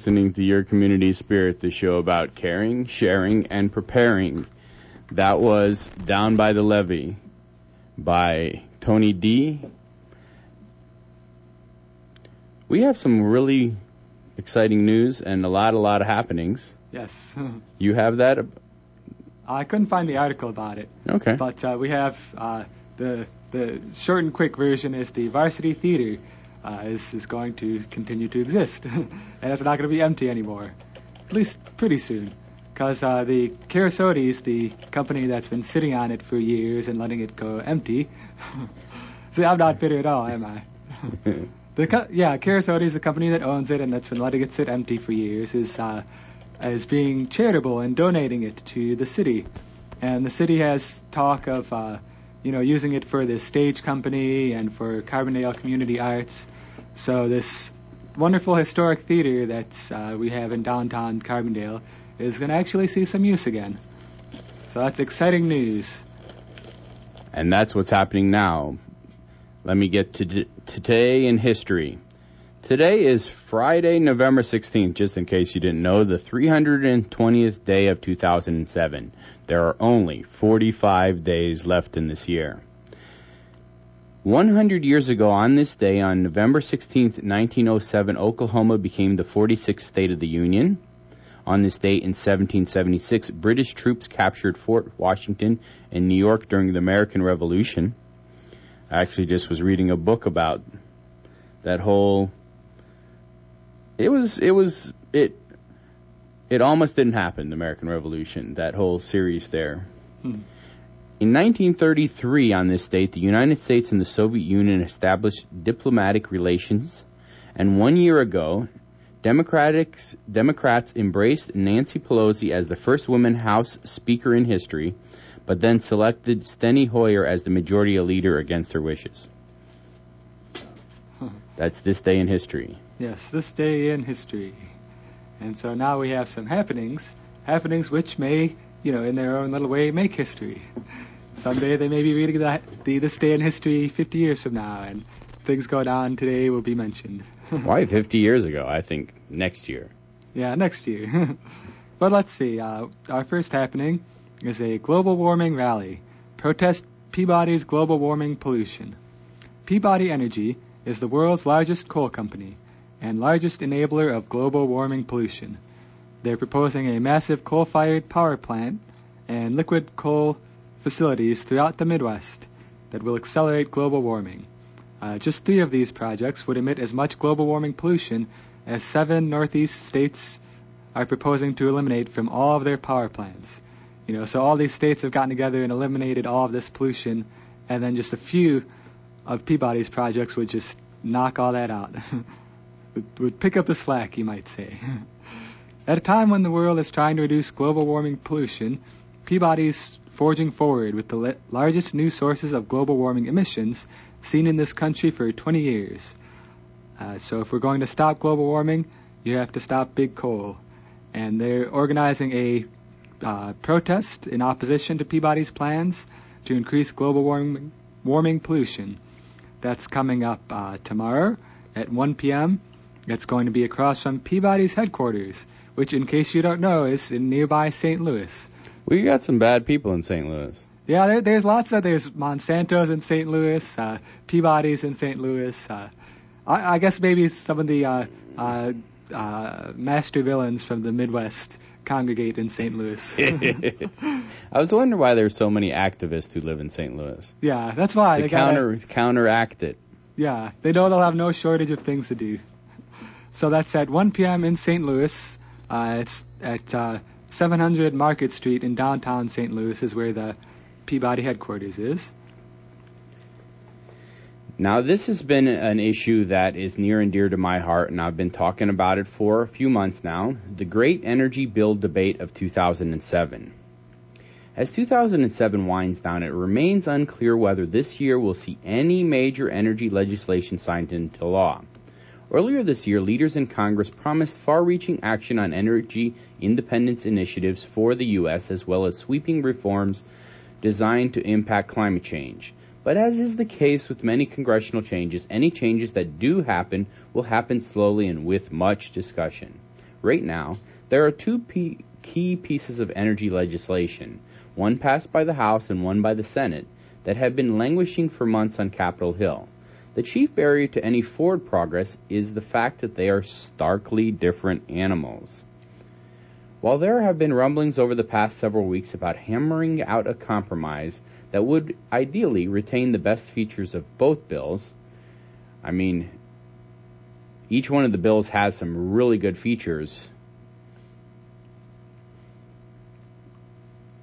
listening to Your Community Spirit, the show about caring, sharing, and preparing. That was Down by the Levee by Tony D. We have some really exciting news and a lot, a lot of happenings. Yes. You have that? I couldn't find the article about it, Okay. but uh, we have uh, the the short and quick version is the Varsity Theater uh, is is going to continue to exist, and it's not going to be empty anymore, at least pretty soon, because uh, the Kerasotes, the company that's been sitting on it for years and letting it go empty. See, I'm not bitter at all, am I? The co- yeah, Kerasotes, the company that owns it and that's been letting it sit empty for years, is uh, is being charitable and donating it to the city, and the city has talk of uh, you know using it for the stage company and for Carbondale Community Arts. So this wonderful historic theater that uh, we have in downtown Carbondale is going to actually see some use again. So that's exciting news. And that's what's happening now. Let me get to d- today in history. Today is Friday, November 16th, just in case you didn't know, the 320th day of 2007. There are only 45 days left in this year. 100 years ago on this day, on November 16th, 1907, Oklahoma became the 46th state of the Union. On this date in 1776, British troops captured Fort Washington in New York during the American Revolution. I actually just was reading a book about that whole it was it was it it almost didn't happen the American Revolution that whole series there. Hmm. In 1933 on this date the United States and the Soviet Union established diplomatic relations and 1 year ago Democrats Democrats embraced Nancy Pelosi as the first woman House Speaker in history but then selected Steny Hoyer as the majority leader against her wishes. That's this day in history. Yes, this day in history. And so now we have some happenings, happenings which may, you know, in their own little way, make history. Someday they may be reading that, the this day in history 50 years from now, and things going on today will be mentioned. Why 50 years ago? I think next year. Yeah, next year. but let's see. Uh, our first happening is a global warming rally. Protest Peabody's global warming pollution. Peabody Energy is the world's largest coal company and largest enabler of global warming pollution. They're proposing a massive coal fired power plant and liquid coal facilities throughout the Midwest that will accelerate global warming. Uh, just three of these projects would emit as much global warming pollution as seven Northeast states are proposing to eliminate from all of their power plants. You know, so all these states have gotten together and eliminated all of this pollution, and then just a few of Peabody's projects would just knock all that out. would, pick up the slack, you might say. At a time when the world is trying to reduce global warming pollution, Peabody's forging forward with the la- largest new sources of global warming emissions seen in this country for 20 years. Uh, so if we're going to stop global warming, you have to stop big coal. And they're organizing a uh, protest in opposition to Peabody's plans to increase global warming warming pollution. That's coming up uh, tomorrow at 1 p.m. It's going to be across from Peabody's headquarters, which, in case you don't know, is in nearby St. Louis. We got some bad people in St. Louis. Yeah, there, there's lots of there's Monsanto's in St. Louis, uh, Peabody's in St. Louis. Uh, I, I guess maybe some of the uh, uh, uh, master villains from the Midwest congregate in St. Louis. I was wondering why there's so many activists who live in St. Louis. yeah, that's why they gotta- counter counteract it. Yeah, they know they'll have no shortage of things to do. So that's at 1 p.m. in St. Louis. Uh, it's at uh, 700 Market Street in downtown St. Louis is where the Peabody headquarters is. Now, this has been an issue that is near and dear to my heart, and I've been talking about it for a few months now the Great Energy Bill debate of 2007. As 2007 winds down, it remains unclear whether this year will see any major energy legislation signed into law. Earlier this year, leaders in Congress promised far reaching action on energy independence initiatives for the U.S., as well as sweeping reforms designed to impact climate change. But as is the case with many congressional changes, any changes that do happen will happen slowly and with much discussion. Right now, there are two p- key pieces of energy legislation, one passed by the House and one by the Senate, that have been languishing for months on Capitol Hill. The chief barrier to any forward progress is the fact that they are starkly different animals. While there have been rumblings over the past several weeks about hammering out a compromise that would ideally retain the best features of both bills, I mean, each one of the bills has some really good features.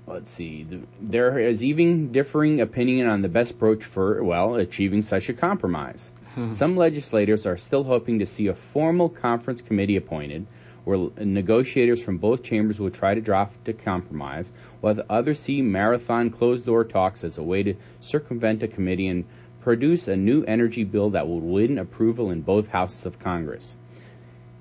Let's see. th- There is even differing opinion on the best approach for, well, achieving such a compromise. Hmm. Some legislators are still hoping to see a formal conference committee appointed where negotiators from both chambers will try to draft a compromise, while others see marathon closed door talks as a way to circumvent a committee and produce a new energy bill that will win approval in both houses of Congress.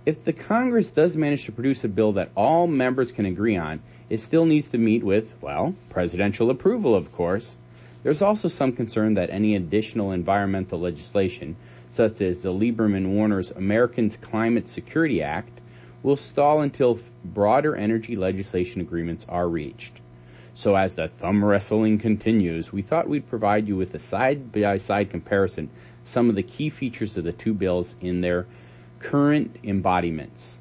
If the Congress does manage to produce a bill that all members can agree on, it still needs to meet with, well, presidential approval, of course. There's also some concern that any additional environmental legislation, such as the Lieberman Warner's Americans Climate Security Act, will stall until broader energy legislation agreements are reached. So, as the thumb wrestling continues, we thought we'd provide you with a side by side comparison some of the key features of the two bills in their current embodiments.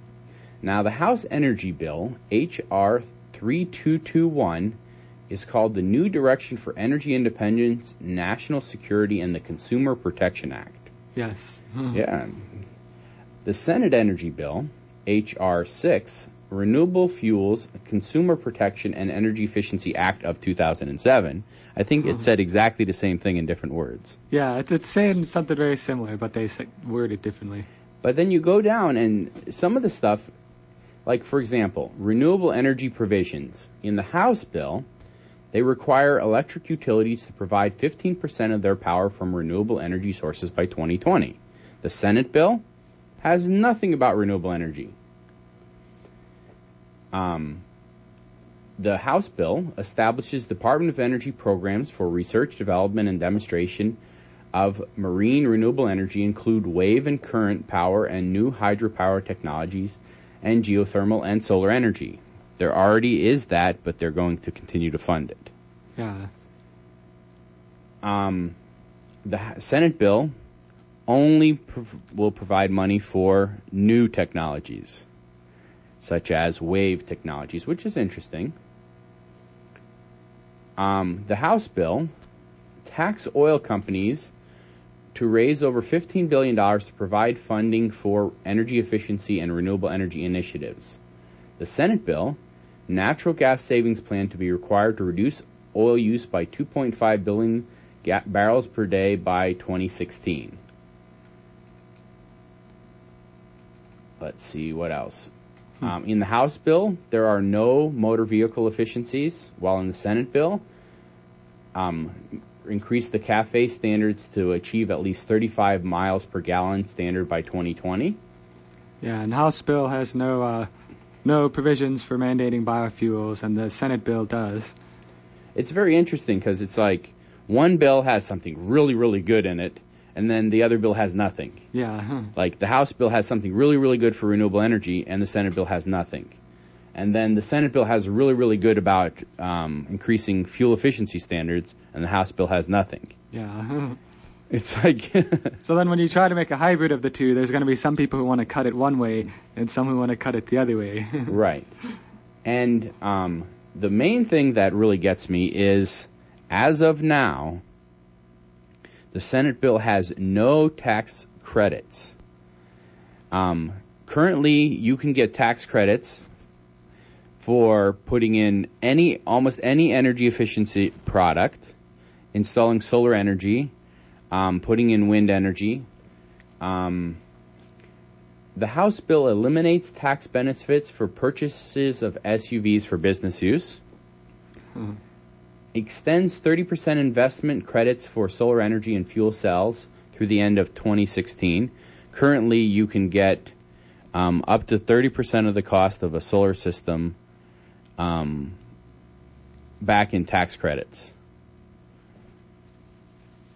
Now, the House Energy Bill, H.R. 3221, is called the New Direction for Energy Independence, National Security, and the Consumer Protection Act. Yes. Hmm. Yeah. The Senate Energy Bill, H.R. 6, Renewable Fuels, Consumer Protection, and Energy Efficiency Act of 2007. I think it hmm. said exactly the same thing in different words. Yeah, it's, it's saying something very similar, but they word it differently. But then you go down, and some of the stuff, like for example, renewable energy provisions. In the House bill, they require electric utilities to provide 15% of their power from renewable energy sources by 2020. The Senate bill has nothing about renewable energy. Um, the House bill establishes Department of Energy programs for research, development, and demonstration of marine renewable energy include wave and current power and new hydropower technologies and geothermal and solar energy. There already is that, but they're going to continue to fund it. Yeah. Um, the Senate bill only prov- will provide money for new technologies, such as wave technologies, which is interesting. Um, the House bill tax oil companies to raise over $15 billion to provide funding for energy efficiency and renewable energy initiatives. The Senate bill, natural gas savings plan to be required to reduce oil use by 2.5 billion ga- barrels per day by 2016. Let's see what else. Um, in the House bill, there are no motor vehicle efficiencies, while in the Senate bill, um, increase the CAFE standards to achieve at least 35 miles per gallon standard by 2020. Yeah, and House bill has no uh, no provisions for mandating biofuels, and the Senate bill does. It's very interesting because it's like, one bill has something really, really good in it, and then the other bill has nothing. Yeah. Like the House bill has something really, really good for renewable energy, and the Senate bill has nothing. And then the Senate bill has really, really good about um, increasing fuel efficiency standards, and the House bill has nothing. Yeah. It's like, so then when you try to make a hybrid of the two, there's going to be some people who want to cut it one way and some who want to cut it the other way. right. And um, the main thing that really gets me is, as of now, the Senate bill has no tax credits. Um, currently, you can get tax credits for putting in any almost any energy efficiency product, installing solar energy, um, putting in wind energy. Um, the House bill eliminates tax benefits for purchases of SUVs for business use. Hmm. Extends 30% investment credits for solar energy and fuel cells through the end of 2016. Currently, you can get um, up to 30% of the cost of a solar system um, back in tax credits.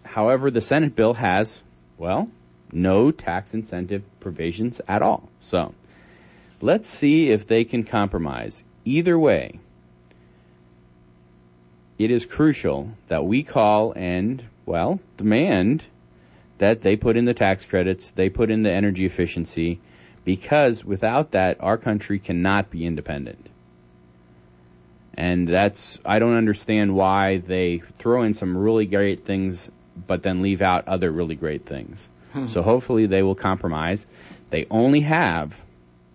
However, the Senate bill has, well, no tax incentive provisions at all. So, let's see if they can compromise. Either way, it is crucial that we call and, well, demand that they put in the tax credits, they put in the energy efficiency, because without that, our country cannot be independent. And that's, I don't understand why they throw in some really great things, but then leave out other really great things. so hopefully they will compromise. They only have,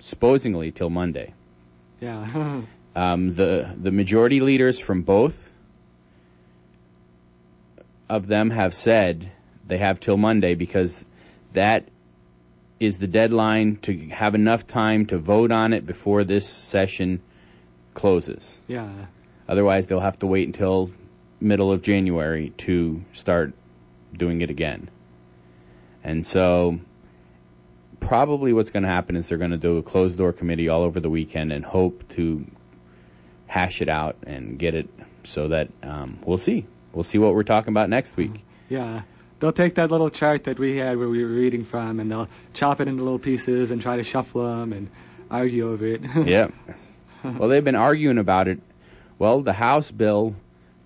supposedly, till Monday. yeah. Um, the the majority leaders from both of them have said they have till Monday because that is the deadline to have enough time to vote on it before this session closes. yeah. Otherwise, they'll have to wait until middle of January to start doing it again. And so, probably what's going to happen is they're going to do a closed door committee all over the weekend and hope to hash it out and get it so that um, we'll see. We'll see what we're talking about next week. Yeah. They'll take that little chart that we had where we were reading from and they'll chop it into little pieces and try to shuffle them and argue over it. yep. Well, they've been arguing about it. Well, the House bill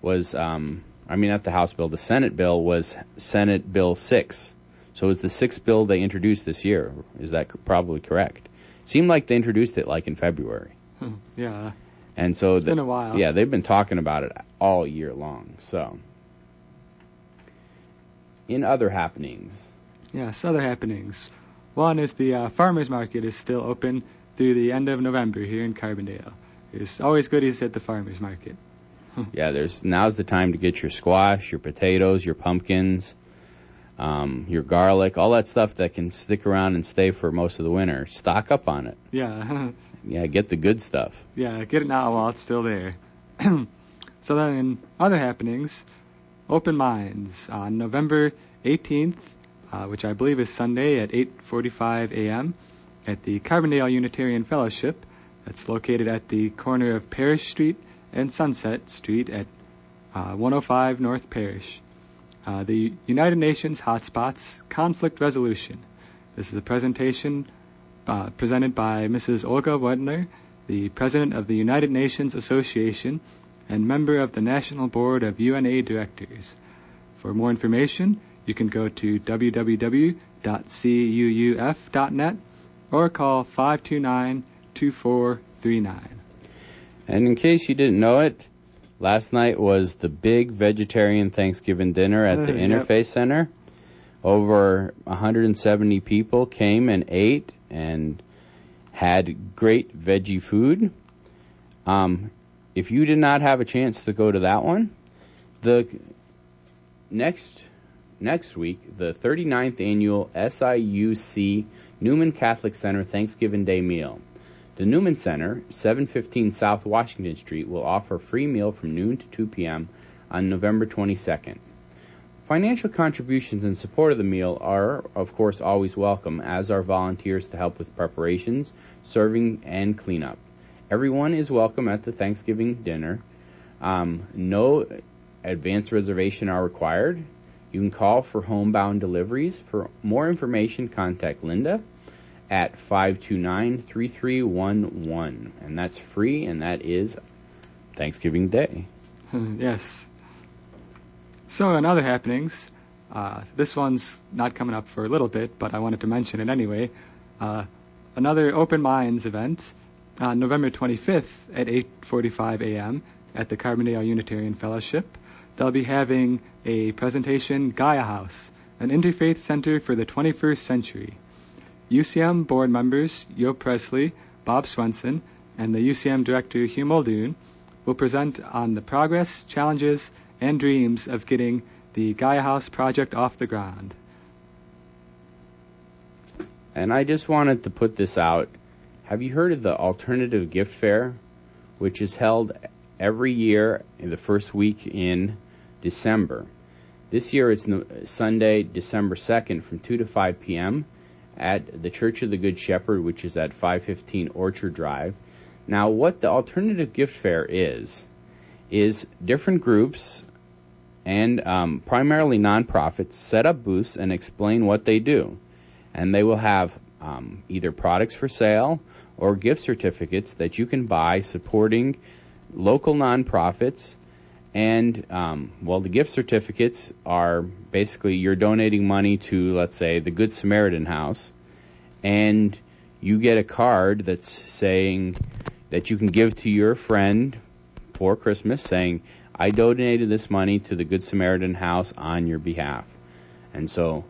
was, um, I mean, not the House bill, the Senate bill was Senate Bill 6. So it was the sixth bill they introduced this year. Is that probably correct? Seemed like they introduced it like in February. yeah. And so It's the- been a while. Yeah, they've been talking about it all year long. So, in other happenings, Yes, other happenings. One is the uh, farmers market is still open through the end of November here in Carbondale. There's always good goodies at the farmers market. yeah, there's now's the time to get your squash, your potatoes, your pumpkins, um, your garlic, all that stuff that can stick around and stay for most of the winter. Stock up on it. Yeah, Yeah, get the good stuff. yeah, get it now while it's still there. so then, in other happenings, Open Minds on November 18th, uh, which I believe is Sunday at 8:45 a.m. at the Carbondale Unitarian Fellowship. That's located at the corner of Parish Street and Sunset Street at uh, 105 North Parish. Uh, the United Nations Hotspots Conflict Resolution. This is a presentation uh, presented by Mrs. Olga Wedner, the President of the United Nations Association and member of the National Board of UNA Directors. For more information, you can go to www.cuuf.net or call 529 2439. And in case you didn't know it, last night was the big vegetarian Thanksgiving dinner at the Uh, yep. Center. Over 170 people came and ate and had great veggie food. Um, if you did not have a chance to go to that one, the next next week, the 39th annual SIUC Newman Catholic Center Thanksgiving Day meal. The Newman Center, 715 South Washington Street, will offer a free meal from noon to 2 p.m. on November 22nd. Financial contributions in support of the meal are, of course, always welcome, as are volunteers to help with preparations, serving, and cleanup. Everyone is welcome at the Thanksgiving dinner. Um, no advance reservation are required. You can call for homebound deliveries. For more information, contact Linda at 529-3311 and that's free and that is Thanksgiving Day. yes. So, in other happenings, uh, this one's not coming up for a little bit, but I wanted to mention it anyway. Uh, another Open Minds event on November 25th at 8:45 a.m. at the Carbondale Unitarian Fellowship. They'll be having a presentation, Gaia House, an interfaith center for the 21st century. UCM board members Joe Presley, Bob Swenson, and the UCM director Hugh Muldoon will present on the progress, challenges, and dreams of getting the Gaia House project off the ground. And I just wanted to put this out. Have you heard of the Alternative Gift Fair, which is held every year in the first week in December? This year it's Sunday, December 2nd from 2 to 5 p.m. at the Church of the Good Shepherd, which is at 515 Orchard Drive. Now, what the Alternative Gift Fair is, is different groups and um, primarily nonprofits set up booths and explain what they do. And they will have um, either products for sale or gift certificates that you can buy supporting local nonprofits. And, um, well, the gift certificates are basically you're donating money to, let's say, the Good Samaritan House, and you get a card that's saying that you can give to your friend for Christmas saying, I donated this money to the Good Samaritan House on your behalf. And so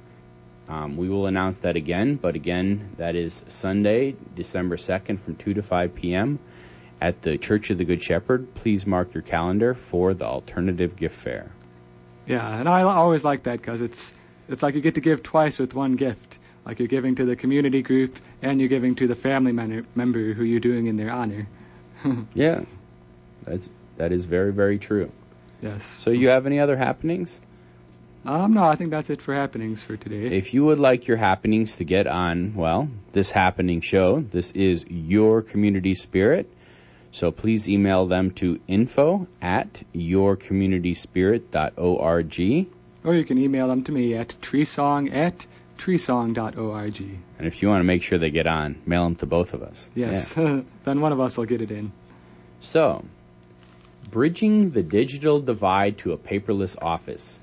um, we will announce that again, but again, that is Sunday, December 2nd from 2 to 5 p.m. at the Church of the Good Shepherd. Please mark your calendar for the Alternative Gift Fair. Yeah, and I always like that because it's it's like you get to give twice with one gift. Like you're giving to the community group and you're giving to the family men- member who you're doing in their honor. Yeah, that's that is very very true. yes. So you have any other happenings? Um, no, I think that's it for happenings for today. If you would like your happenings to get on, well, this happening show, this is your community spirit. So please email them to info at yourcommunityspirit.org. Or you can email them to me at treesong at treesong.org. And if you want to make sure they get on, mail them to both of us. Yes. Yeah. then one of us will get it in. So, bridging the digital divide to a paperless office.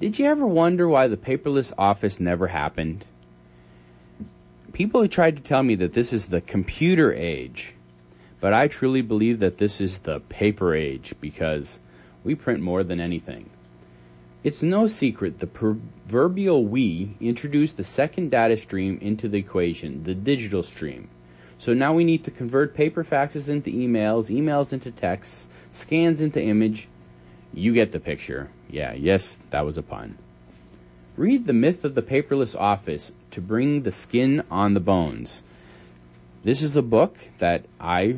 Did you ever wonder why the paperless office never happened? People have tried to tell me that this is the computer age, but I truly believe that this is the paper age because we print more than anything. It's no secret the proverbial we introduced the second data stream into the equation, the digital stream. So now we need to convert paper faxes into emails, emails into texts, scans into image. You get the picture. Yeah, yes, that was a pun. Read The Myth of the Paperless Office to bring the skin on the bones. This is a book that I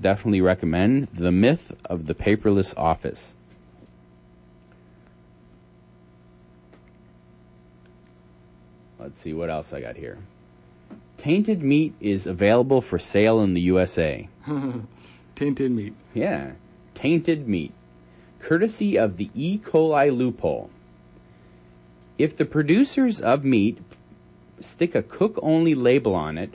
definitely recommend The Myth of the Paperless Office. Let's see what else I got here. Tainted meat is available for sale in the USA. Tainted meat. Yeah, tainted meat. Courtesy of the E. coli loophole. If the producers of meat stick a cook only label on it,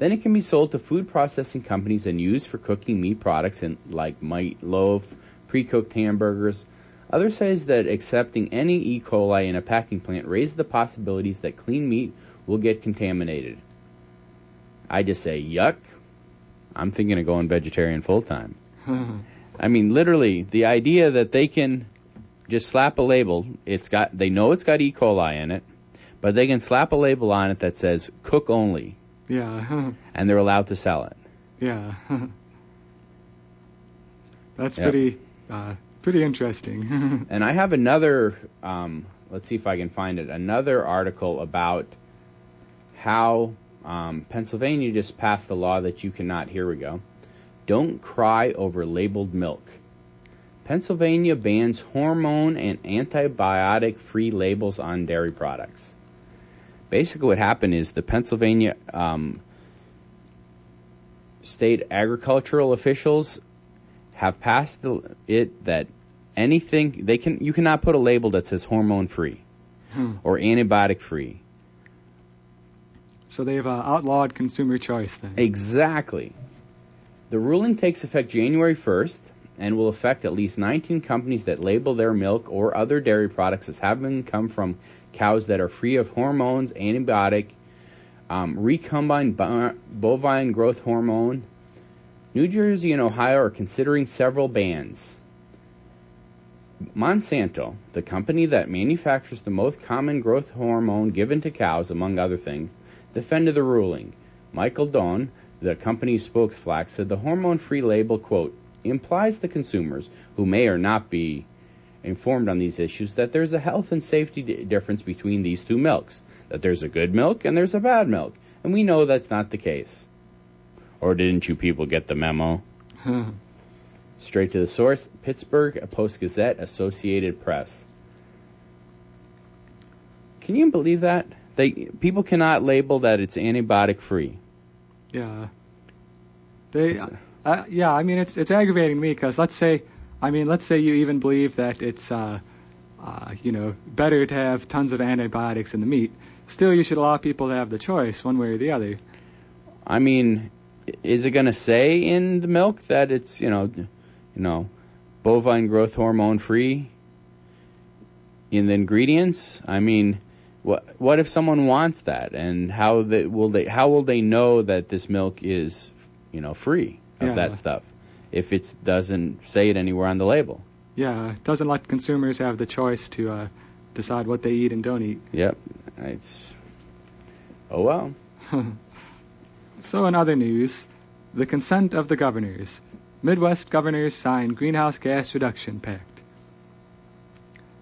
then it can be sold to food processing companies and used for cooking meat products in, like meatloaf, pre cooked hamburgers. Others says that accepting any E. coli in a packing plant raises the possibilities that clean meat will get contaminated. I just say, yuck. I'm thinking of going vegetarian full time. I mean, literally, the idea that they can just slap a label, it's got, they know it's got E. coli in it, but they can slap a label on it that says cook only, yeah. and they're allowed to sell it. yeah. That's Yep. pretty uh, pretty interesting. And I have another, um, let's see if I can find it, another article about how um, Pennsylvania just passed a law that you cannot, here we go, don't cry over labeled milk. Pennsylvania bans hormone and antibiotic free labels on dairy products. Basically, what happened is the Pennsylvania um, state agricultural officials have passed the, it that anything they can you cannot put a label that says hormone free Hmm. or antibiotic free. So they've uh, outlawed consumer choice then. Exactly. The ruling takes effect January 1st and will affect at least 19 companies that label their milk or other dairy products as having come from cows that are free of hormones, antibiotic, um, recombined bo- bovine growth hormone. New Jersey and Ohio are considering several bans. Monsanto, the company that manufactures the most common growth hormone given to cows, among other things, defended the ruling. Michael Doane, the company's spokesflax, said the hormone free label, quote, implies to consumers who may or not be informed on these issues that there's a health and safety di- difference between these two milks, that there's a good milk and there's a bad milk. And we know that's not the case. Or didn't you people get the memo? Hmm. Straight to the source Pittsburgh Post Gazette, Associated Press. Can you believe that? They people cannot label that it's antibiotic free. yeah. They, uh, yeah, I mean it's it's aggravating me because let's say, I mean let's say you even believe that it's uh, uh, you know better to have tons of antibiotics in the meat. Still, you should allow people to have the choice one way or the other. I mean, is it going to say in the milk that it's you know, you know, bovine growth hormone free in the ingredients? I mean, what what if someone wants that, and how they, will they how will they know that this milk is you know free of Yeah. that stuff if it doesn't say it anywhere on the label? Yeah, it doesn't let consumers have the choice to uh, decide what they eat and don't eat. Yep, it's oh well. So, in other news, the consent of the governors. Midwest governors sign Greenhouse Gas Reduction Pact.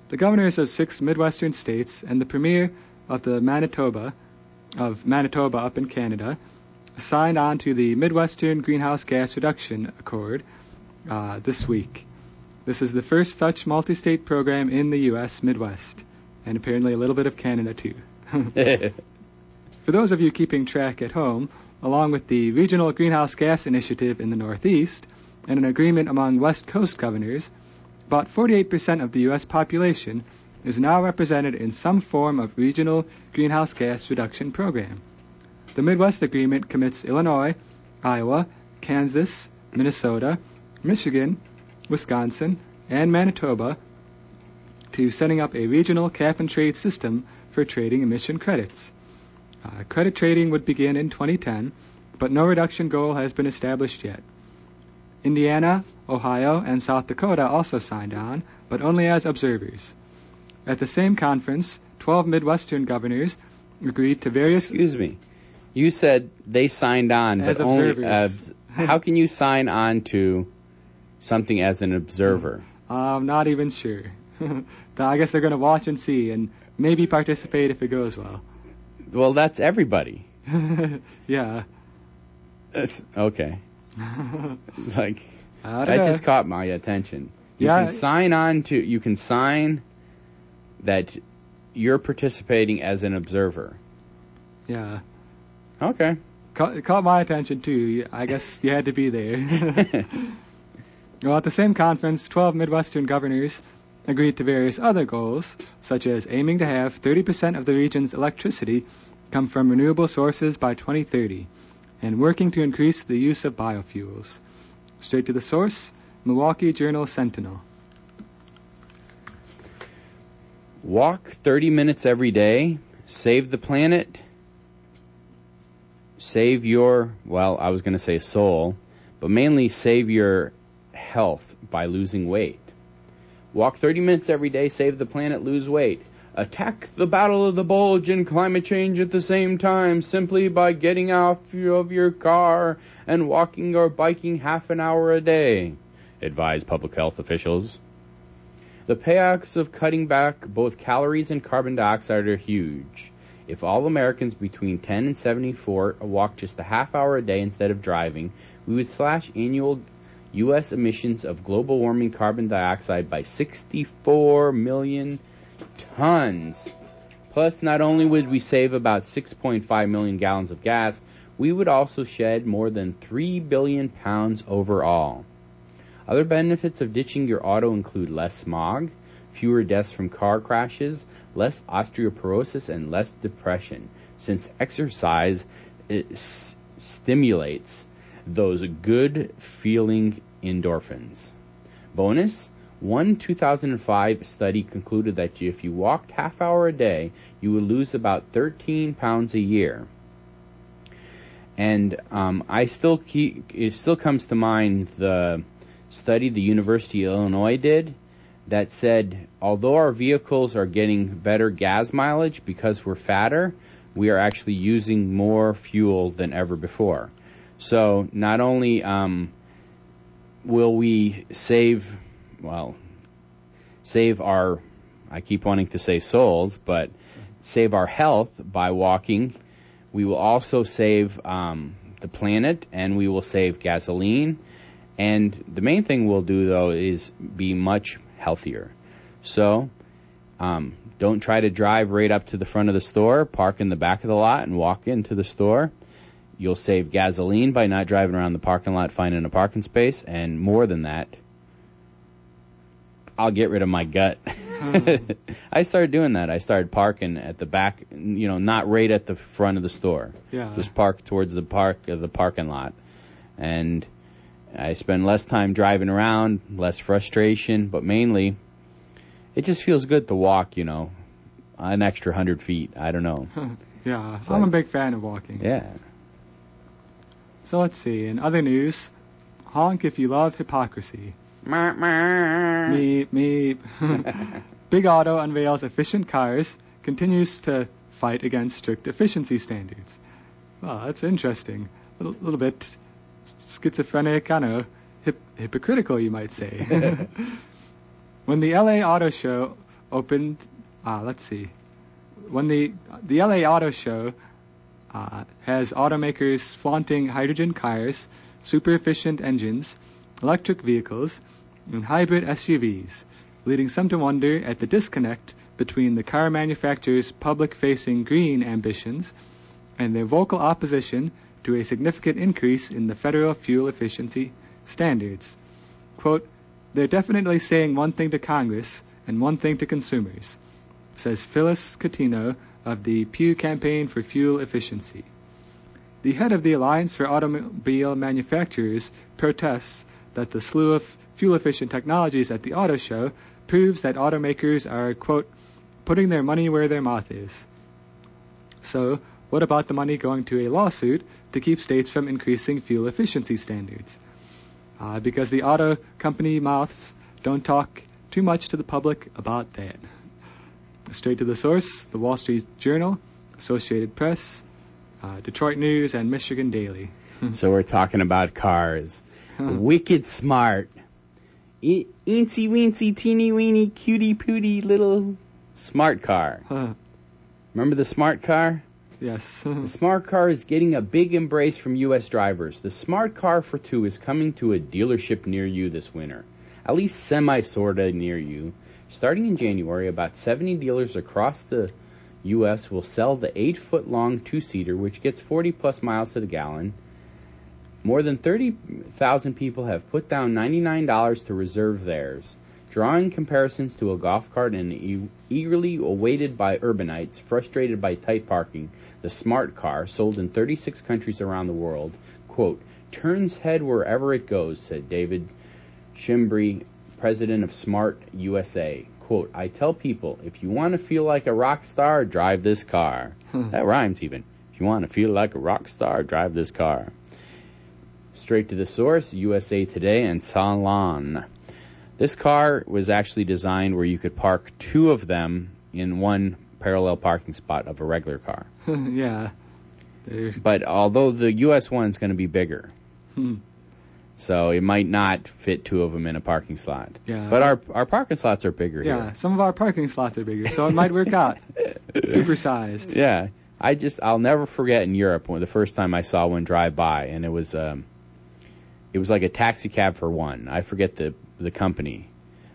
The governors of six Midwestern states and the premier of the Manitoba, of Manitoba up in Canada, signed on to the Midwestern Greenhouse Gas Reduction Accord uh, this week. This is the first such multi-state program in the U.S. Midwest, and apparently a little bit of Canada too. For those of you keeping track at home, along with the Regional Greenhouse Gas Initiative in the Northeast and an agreement among West Coast governors, about 48% of the U.S. population is now represented in some form of regional greenhouse gas reduction program. The Midwest Agreement commits Illinois, Iowa, Kansas, Minnesota, Michigan, Wisconsin, and Manitoba to setting up a regional cap and trade system for trading emission credits. Uh, credit trading would begin in 2010, but no reduction goal has been established yet. Indiana, Ohio, and South Dakota also signed on, but only as observers. At the same conference, 12 Midwestern governors agreed to various. Excuse me. You said they signed on, As but only. abs- uh, how can you sign on to something as an observer? I'm not even sure. I guess they're going to watch and see, and maybe participate if it goes well. Well, that's everybody. yeah. It's, okay. It's like that know. just caught my attention. You Yeah. can sign on to. You can sign that you're participating as an observer. Yeah. Okay. Ca- caught my attention too. I guess you had to be there. well, at the same conference, 12 Midwestern governors agreed to various other goals, such as aiming to have 30% of the region's electricity come from renewable sources by 2030, and working to increase the use of biofuels. Straight to the source, Milwaukee Journal Sentinel. Walk 30 minutes every day. Save the planet. Save your, well, I was going to say soul, but mainly save your health by losing weight. Walk 30 minutes every day, save the planet, lose weight. Attack the battle of the bulge and climate change at the same time simply by getting out of your car and walking or biking half an hour a day, advise public health officials. The payoffs of cutting back both calories and carbon dioxide are huge. If all Americans between 10 and 74 walked just a half hour a day instead of driving, we would slash annual U.S. emissions of global warming carbon dioxide by 64 million tons. Plus, not only would we save about 6.5 million gallons of gas, we would also shed more than 3 billion pounds overall. Other benefits of ditching your auto include less smog, fewer deaths from car crashes, less osteoporosis, and less depression, since exercise s- stimulates those good feeling endorphins. Bonus one 2005 study concluded that if you walked half hour a day, you would lose about 13 pounds a year. And um, I still keep, it still comes to mind the study the University of Illinois did that said although our vehicles are getting better gas mileage because we're fatter, we are actually using more fuel than ever before. So not only um, will we save, well, save our, I keep wanting to say souls, but save our health by walking. We will also save um, the planet, and we will save gasoline. And the main thing we'll do though is be much healthier. So, um, don't try to drive right up to the front of the store, park in the back of the lot, and walk into the store. You'll save gasoline by not driving around the parking lot finding a parking space, and more than that, I'll get rid of my gut. I started doing that. I started parking at the back, you know, not right at the front of the store. Yeah. Just park towards the park of the parking lot, and I spend less time driving around, less frustration, but mainly, it just feels good to walk. You know, an extra hundred feet. I don't know. yeah, It's I'm a big fan of walking. Yeah. So let's see. In other news, honk if you love hypocrisy. Meep, meep. Big Auto unveils efficient cars, continues to fight against strict efficiency standards. Well, that's interesting. A little, little bit schizophrenic, I don't hip, hypocritical, you might say. when the LA Auto Show opened, uh, let's see. When the the LA Auto Show uh, has automakers flaunting hydrogen cars, super efficient engines, electric vehicles, and hybrid SUVs, leading some to wonder at the disconnect between the car manufacturers' public facing green ambitions and their vocal opposition to a significant increase in the federal fuel efficiency standards. Quote, they're definitely saying one thing to Congress and one thing to consumers, says Phyllis Cuttino of the Pew Campaign for Fuel Efficiency. The head of the Alliance for Automobile Manufacturers protests that the slew of fuel efficient technologies at the auto show proves that automakers are, quote, putting their money where their mouth is. So, what about the money going to a lawsuit to keep states from increasing fuel efficiency standards? Uh, because the auto company mouths don't talk too much to the public about that. Straight to the source the Wall Street Journal, Associated Press, uh, Detroit News, and Michigan Daily. So we're talking about cars. Wicked smart. I- weensy teeny weeny cutie pooty little smart car. Huh. Remember the smart car? Yes. The smart car is getting a big embrace from U.S. drivers. The smart car for two is coming to a dealership near you this winter. At least semi sorta near you. Starting in January, about 70 dealers across the U.S. will sell the 8 foot long two seater, which gets 40 plus miles to the gallon. More than 30,000 people have put down $99 to reserve theirs, drawing comparisons to a golf cart and e- eagerly awaited by urbanites frustrated by tight parking. The smart car, sold in 36 countries around the world, quote, turns head wherever it goes, said David Schembri, president of Smart USA. Quote, I tell people, if you want to feel like a rock star, drive this car. Hmm. that rhymes even. If you want to feel like a rock star, drive this car. Straight to the source, USA Today and Salon. This car was actually designed where you could park two of them in one parallel parking spot of a regular car. yeah. They're, But although the US one's going to be bigger, hmm, so it might not fit two of them in a parking slot. yeah. But our our parking slots are bigger here. yeah, some of our parking slots are bigger, so it might work out. here. Supersized. Yeah, I just I'll never forget in Europe when the first time I saw one drive by, and it was um, it was like a taxi cab for one. I forget the the company,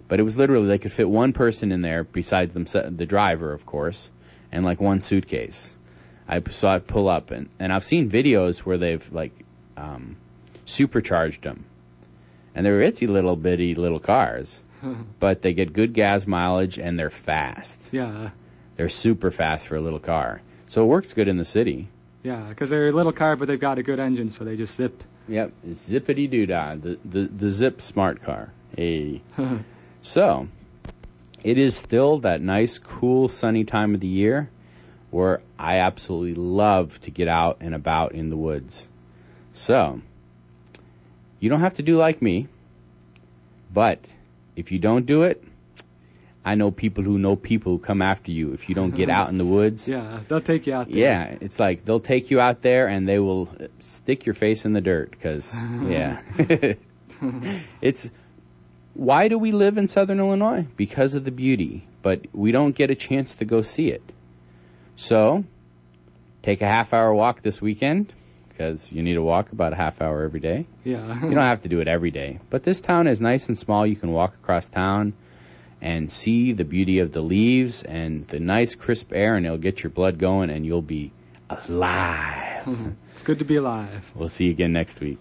but it was literally they could fit one person in there besides them the driver, of course, and like one suitcase. I saw it pull up, and and I've seen videos where they've like um, supercharged them, and they're itsy little bitty little cars, but they get good gas mileage and they're fast. yeah, They're super fast for a little car, so it works good in the city. yeah, because they're a little car, but they've got a good engine, so they just zip. Yep, zippity doo dah, the, the the Zip Smart car. Hey. So, it is still that nice, cool, sunny time of the year where I absolutely love to get out and about in the woods. So, you don't have to do like me, but if you don't do it, I know people who know people who come after you if you don't get out in the woods. yeah, they'll take you out there. Yeah, it's like they'll take you out there and they will stick your face in the dirt because yeah. it's why do we live in southern Illinois? Because of the beauty, but we don't get a chance to go see it. So, take a half hour walk this weekend because you need to walk about a half hour every day. yeah. You don't have to do it every day, but this town is nice and small. You can walk across town and see the beauty of the leaves and the nice crisp air, and it'll get your blood going, and you'll be alive. it's good to be alive. we'll see you again next week.